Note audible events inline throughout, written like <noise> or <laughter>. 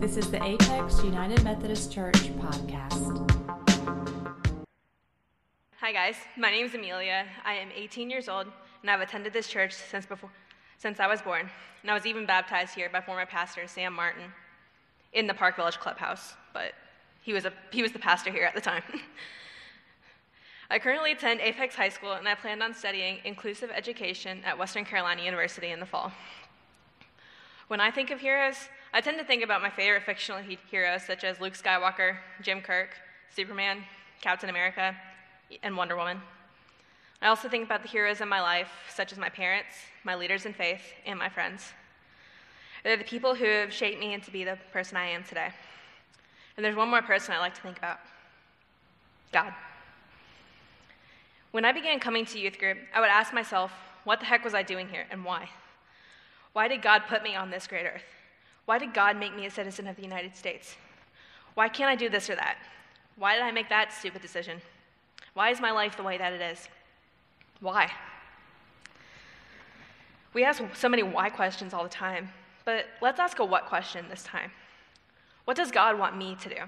This is the Apex United Methodist Church podcast. Hi guys, my name is Amelia. I am 18 years old and I've attended this church since before since I was born. And I was even baptized here by former pastor Sam Martin in the Park Village Clubhouse, but he was a he was the pastor here at the time. <laughs> I currently attend Apex High School and I plan on studying inclusive education at Western Carolina University in the fall. When I think of heroes, I tend to think about my favorite fictional he- heroes such as Luke Skywalker, Jim Kirk, Superman, Captain America, and Wonder Woman. I also think about the heroes in my life, such as my parents, my leaders in faith, and my friends. They're the people who have shaped me into be the person I am today. And there's one more person I like to think about God. When I began coming to youth group, I would ask myself, what the heck was I doing here and why? Why did God put me on this great earth? Why did God make me a citizen of the United States? Why can't I do this or that? Why did I make that stupid decision? Why is my life the way that it is? Why? We ask so many why questions all the time, but let's ask a what question this time. What does God want me to do?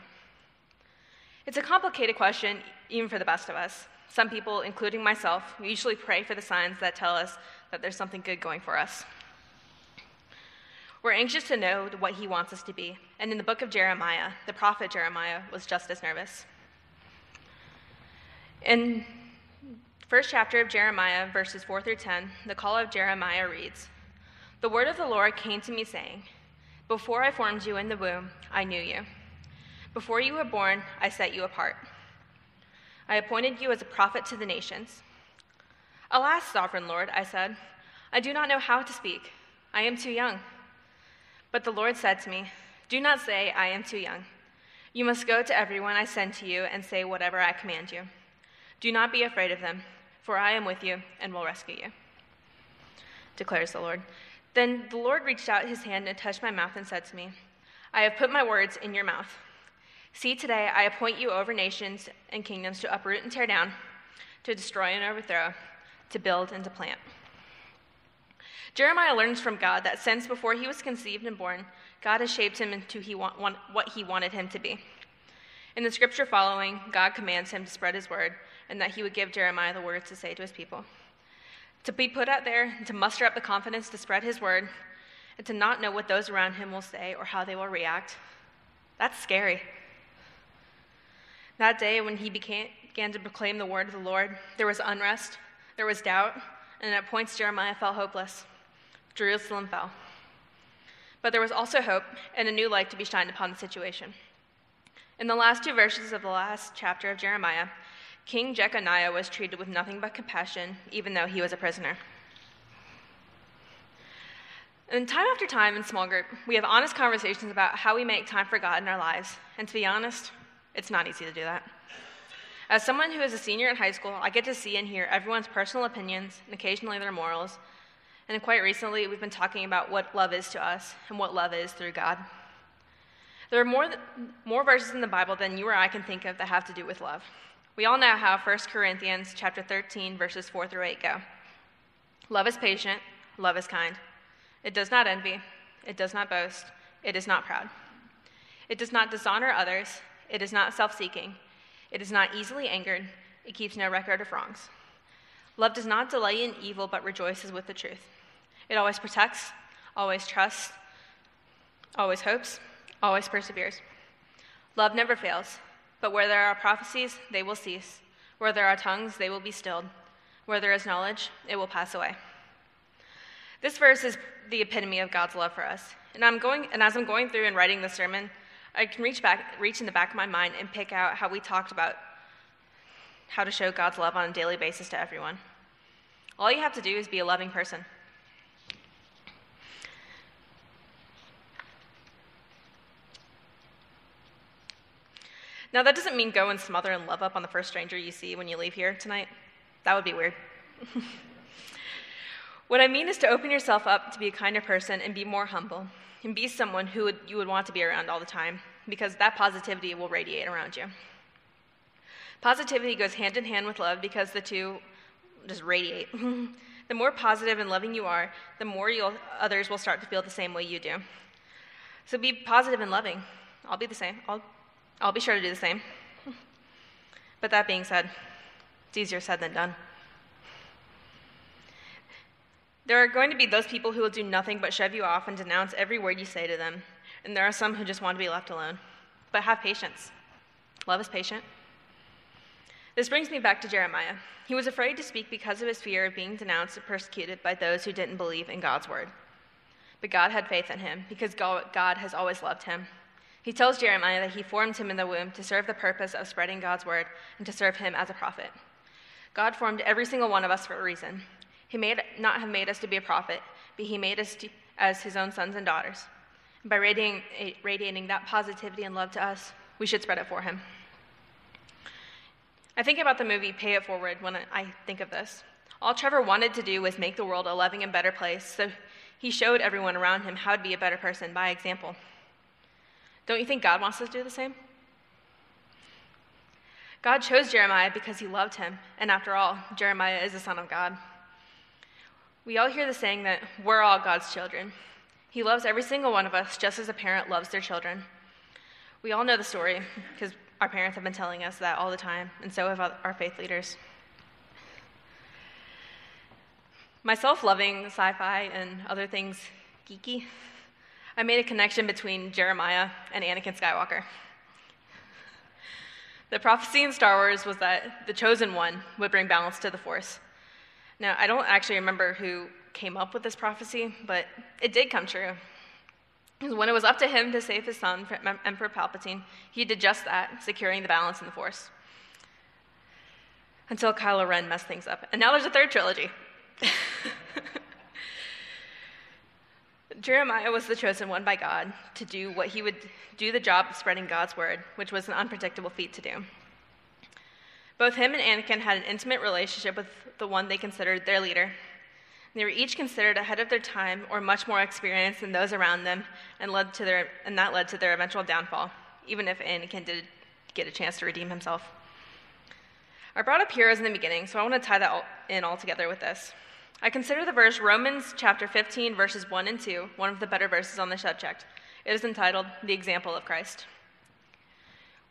It's a complicated question, even for the best of us. Some people, including myself, usually pray for the signs that tell us that there's something good going for us. We're anxious to know what he wants us to be. And in the book of Jeremiah, the prophet Jeremiah was just as nervous. In first chapter of Jeremiah, verses 4 through 10, the call of Jeremiah reads The word of the Lord came to me, saying, Before I formed you in the womb, I knew you. Before you were born, I set you apart. I appointed you as a prophet to the nations. Alas, sovereign Lord, I said, I do not know how to speak. I am too young. But the Lord said to me, Do not say, I am too young. You must go to everyone I send to you and say whatever I command you. Do not be afraid of them, for I am with you and will rescue you, declares the Lord. Then the Lord reached out his hand and touched my mouth and said to me, I have put my words in your mouth. See, today I appoint you over nations and kingdoms to uproot and tear down, to destroy and overthrow, to build and to plant. Jeremiah learns from God that since before he was conceived and born, God has shaped him into he want, want, what he wanted him to be. In the scripture following, God commands him to spread his word and that he would give Jeremiah the words to say to his people. To be put out there, to muster up the confidence to spread his word, and to not know what those around him will say or how they will react, that's scary. That day, when he began, began to proclaim the word of the Lord, there was unrest, there was doubt, and at points Jeremiah felt hopeless. Jerusalem fell. But there was also hope and a new light to be shined upon the situation. In the last two verses of the last chapter of Jeremiah, King Jeconiah was treated with nothing but compassion, even though he was a prisoner. And time after time in small group, we have honest conversations about how we make time for God in our lives. And to be honest, it's not easy to do that. As someone who is a senior in high school, I get to see and hear everyone's personal opinions and occasionally their morals. And quite recently, we've been talking about what love is to us and what love is through God. There are more, more verses in the Bible than you or I can think of that have to do with love. We all know how 1 Corinthians chapter 13 verses 4 through 8 go. Love is patient, love is kind. It does not envy, it does not boast, it is not proud. It does not dishonor others, it is not self-seeking, it is not easily angered, it keeps no record of wrongs. Love does not delight in evil but rejoices with the truth. It always protects, always trusts, always hopes, always perseveres. Love never fails, but where there are prophecies, they will cease. Where there are tongues, they will be stilled. Where there is knowledge, it will pass away. This verse is the epitome of God's love for us. And, I'm going, and as I'm going through and writing the sermon, I can reach, back, reach in the back of my mind and pick out how we talked about how to show God's love on a daily basis to everyone. All you have to do is be a loving person. Now, that doesn't mean go and smother and love up on the first stranger you see when you leave here tonight. That would be weird. <laughs> what I mean is to open yourself up to be a kinder person and be more humble and be someone who would, you would want to be around all the time because that positivity will radiate around you. Positivity goes hand in hand with love because the two just radiate. <laughs> the more positive and loving you are, the more others will start to feel the same way you do. So be positive and loving. I'll be the same. I'll, I'll be sure to do the same. But that being said, it's easier said than done. There are going to be those people who will do nothing but shove you off and denounce every word you say to them, and there are some who just want to be left alone. But have patience. Love is patient. This brings me back to Jeremiah. He was afraid to speak because of his fear of being denounced and persecuted by those who didn't believe in God's word. But God had faith in him because God has always loved him. He tells Jeremiah that he formed him in the womb to serve the purpose of spreading God's word and to serve him as a prophet. God formed every single one of us for a reason. He may not have made us to be a prophet, but he made us to, as his own sons and daughters. By radiating, radiating that positivity and love to us, we should spread it for him. I think about the movie Pay It Forward when I think of this. All Trevor wanted to do was make the world a loving and better place, so he showed everyone around him how to be a better person by example. Don't you think God wants us to do the same? God chose Jeremiah because he loved him, and after all, Jeremiah is the son of God. We all hear the saying that we're all God's children. He loves every single one of us just as a parent loves their children. We all know the story because our parents have been telling us that all the time, and so have our faith leaders. Myself loving sci fi and other things geeky, I made a connection between Jeremiah and Anakin Skywalker. The prophecy in Star Wars was that the chosen one would bring balance to the Force. Now, I don't actually remember who came up with this prophecy, but it did come true. When it was up to him to save his son, Emperor Palpatine, he did just that, securing the balance in the Force. Until Kylo Ren messed things up. And now there's a third trilogy. <laughs> Jeremiah was the chosen one by God to do what he would do the job of spreading God's word, which was an unpredictable feat to do. Both him and Anakin had an intimate relationship with the one they considered their leader, they were each considered ahead of their time or much more experienced than those around them, and, led to their, and that led to their eventual downfall, even if Anakin did get a chance to redeem himself. I brought up heroes in the beginning, so I want to tie that in all together with this. I consider the verse Romans chapter 15, verses 1 and 2, one of the better verses on the subject. It is entitled The Example of Christ.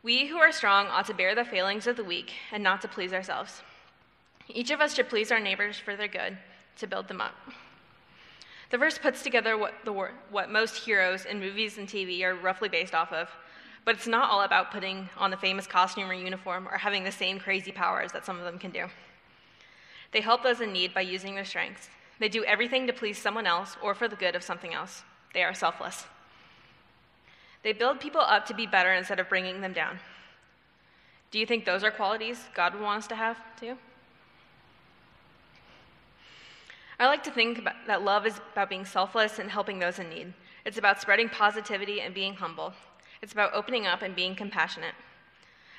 We who are strong ought to bear the failings of the weak and not to please ourselves. Each of us should please our neighbors for their good to build them up. The verse puts together what, the, what most heroes in movies and TV are roughly based off of, but it's not all about putting on the famous costume or uniform or having the same crazy powers that some of them can do. They help those in need by using their strengths. They do everything to please someone else or for the good of something else. They are selfless. They build people up to be better instead of bringing them down. Do you think those are qualities God would want us to have too? I like to think about, that love is about being selfless and helping those in need. It's about spreading positivity and being humble. It's about opening up and being compassionate.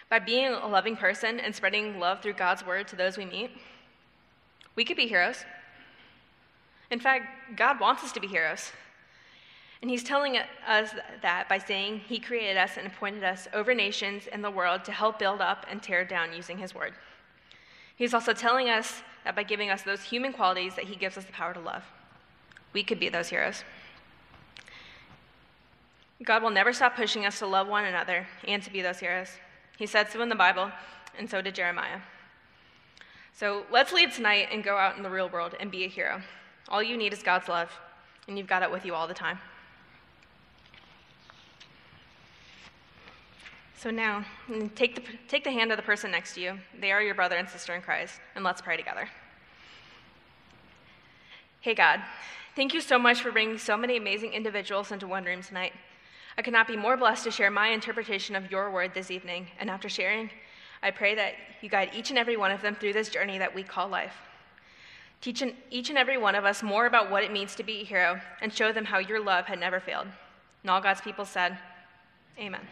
By being a loving person and spreading love through God's word to those we meet, we could be heroes. In fact, God wants us to be heroes. And He's telling us that by saying He created us and appointed us over nations in the world to help build up and tear down using His word. He's also telling us that by giving us those human qualities that he gives us the power to love. We could be those heroes. God will never stop pushing us to love one another and to be those heroes. He said so in the Bible, and so did Jeremiah. So let's leave tonight and go out in the real world and be a hero. All you need is God's love, and you've got it with you all the time. So now, take the, take the hand of the person next to you. They are your brother and sister in Christ, and let's pray together. Hey, God, thank you so much for bringing so many amazing individuals into one room tonight. I could not be more blessed to share my interpretation of your word this evening, and after sharing, I pray that you guide each and every one of them through this journey that we call life. Teach each and every one of us more about what it means to be a hero and show them how your love had never failed. And all God's people said, Amen.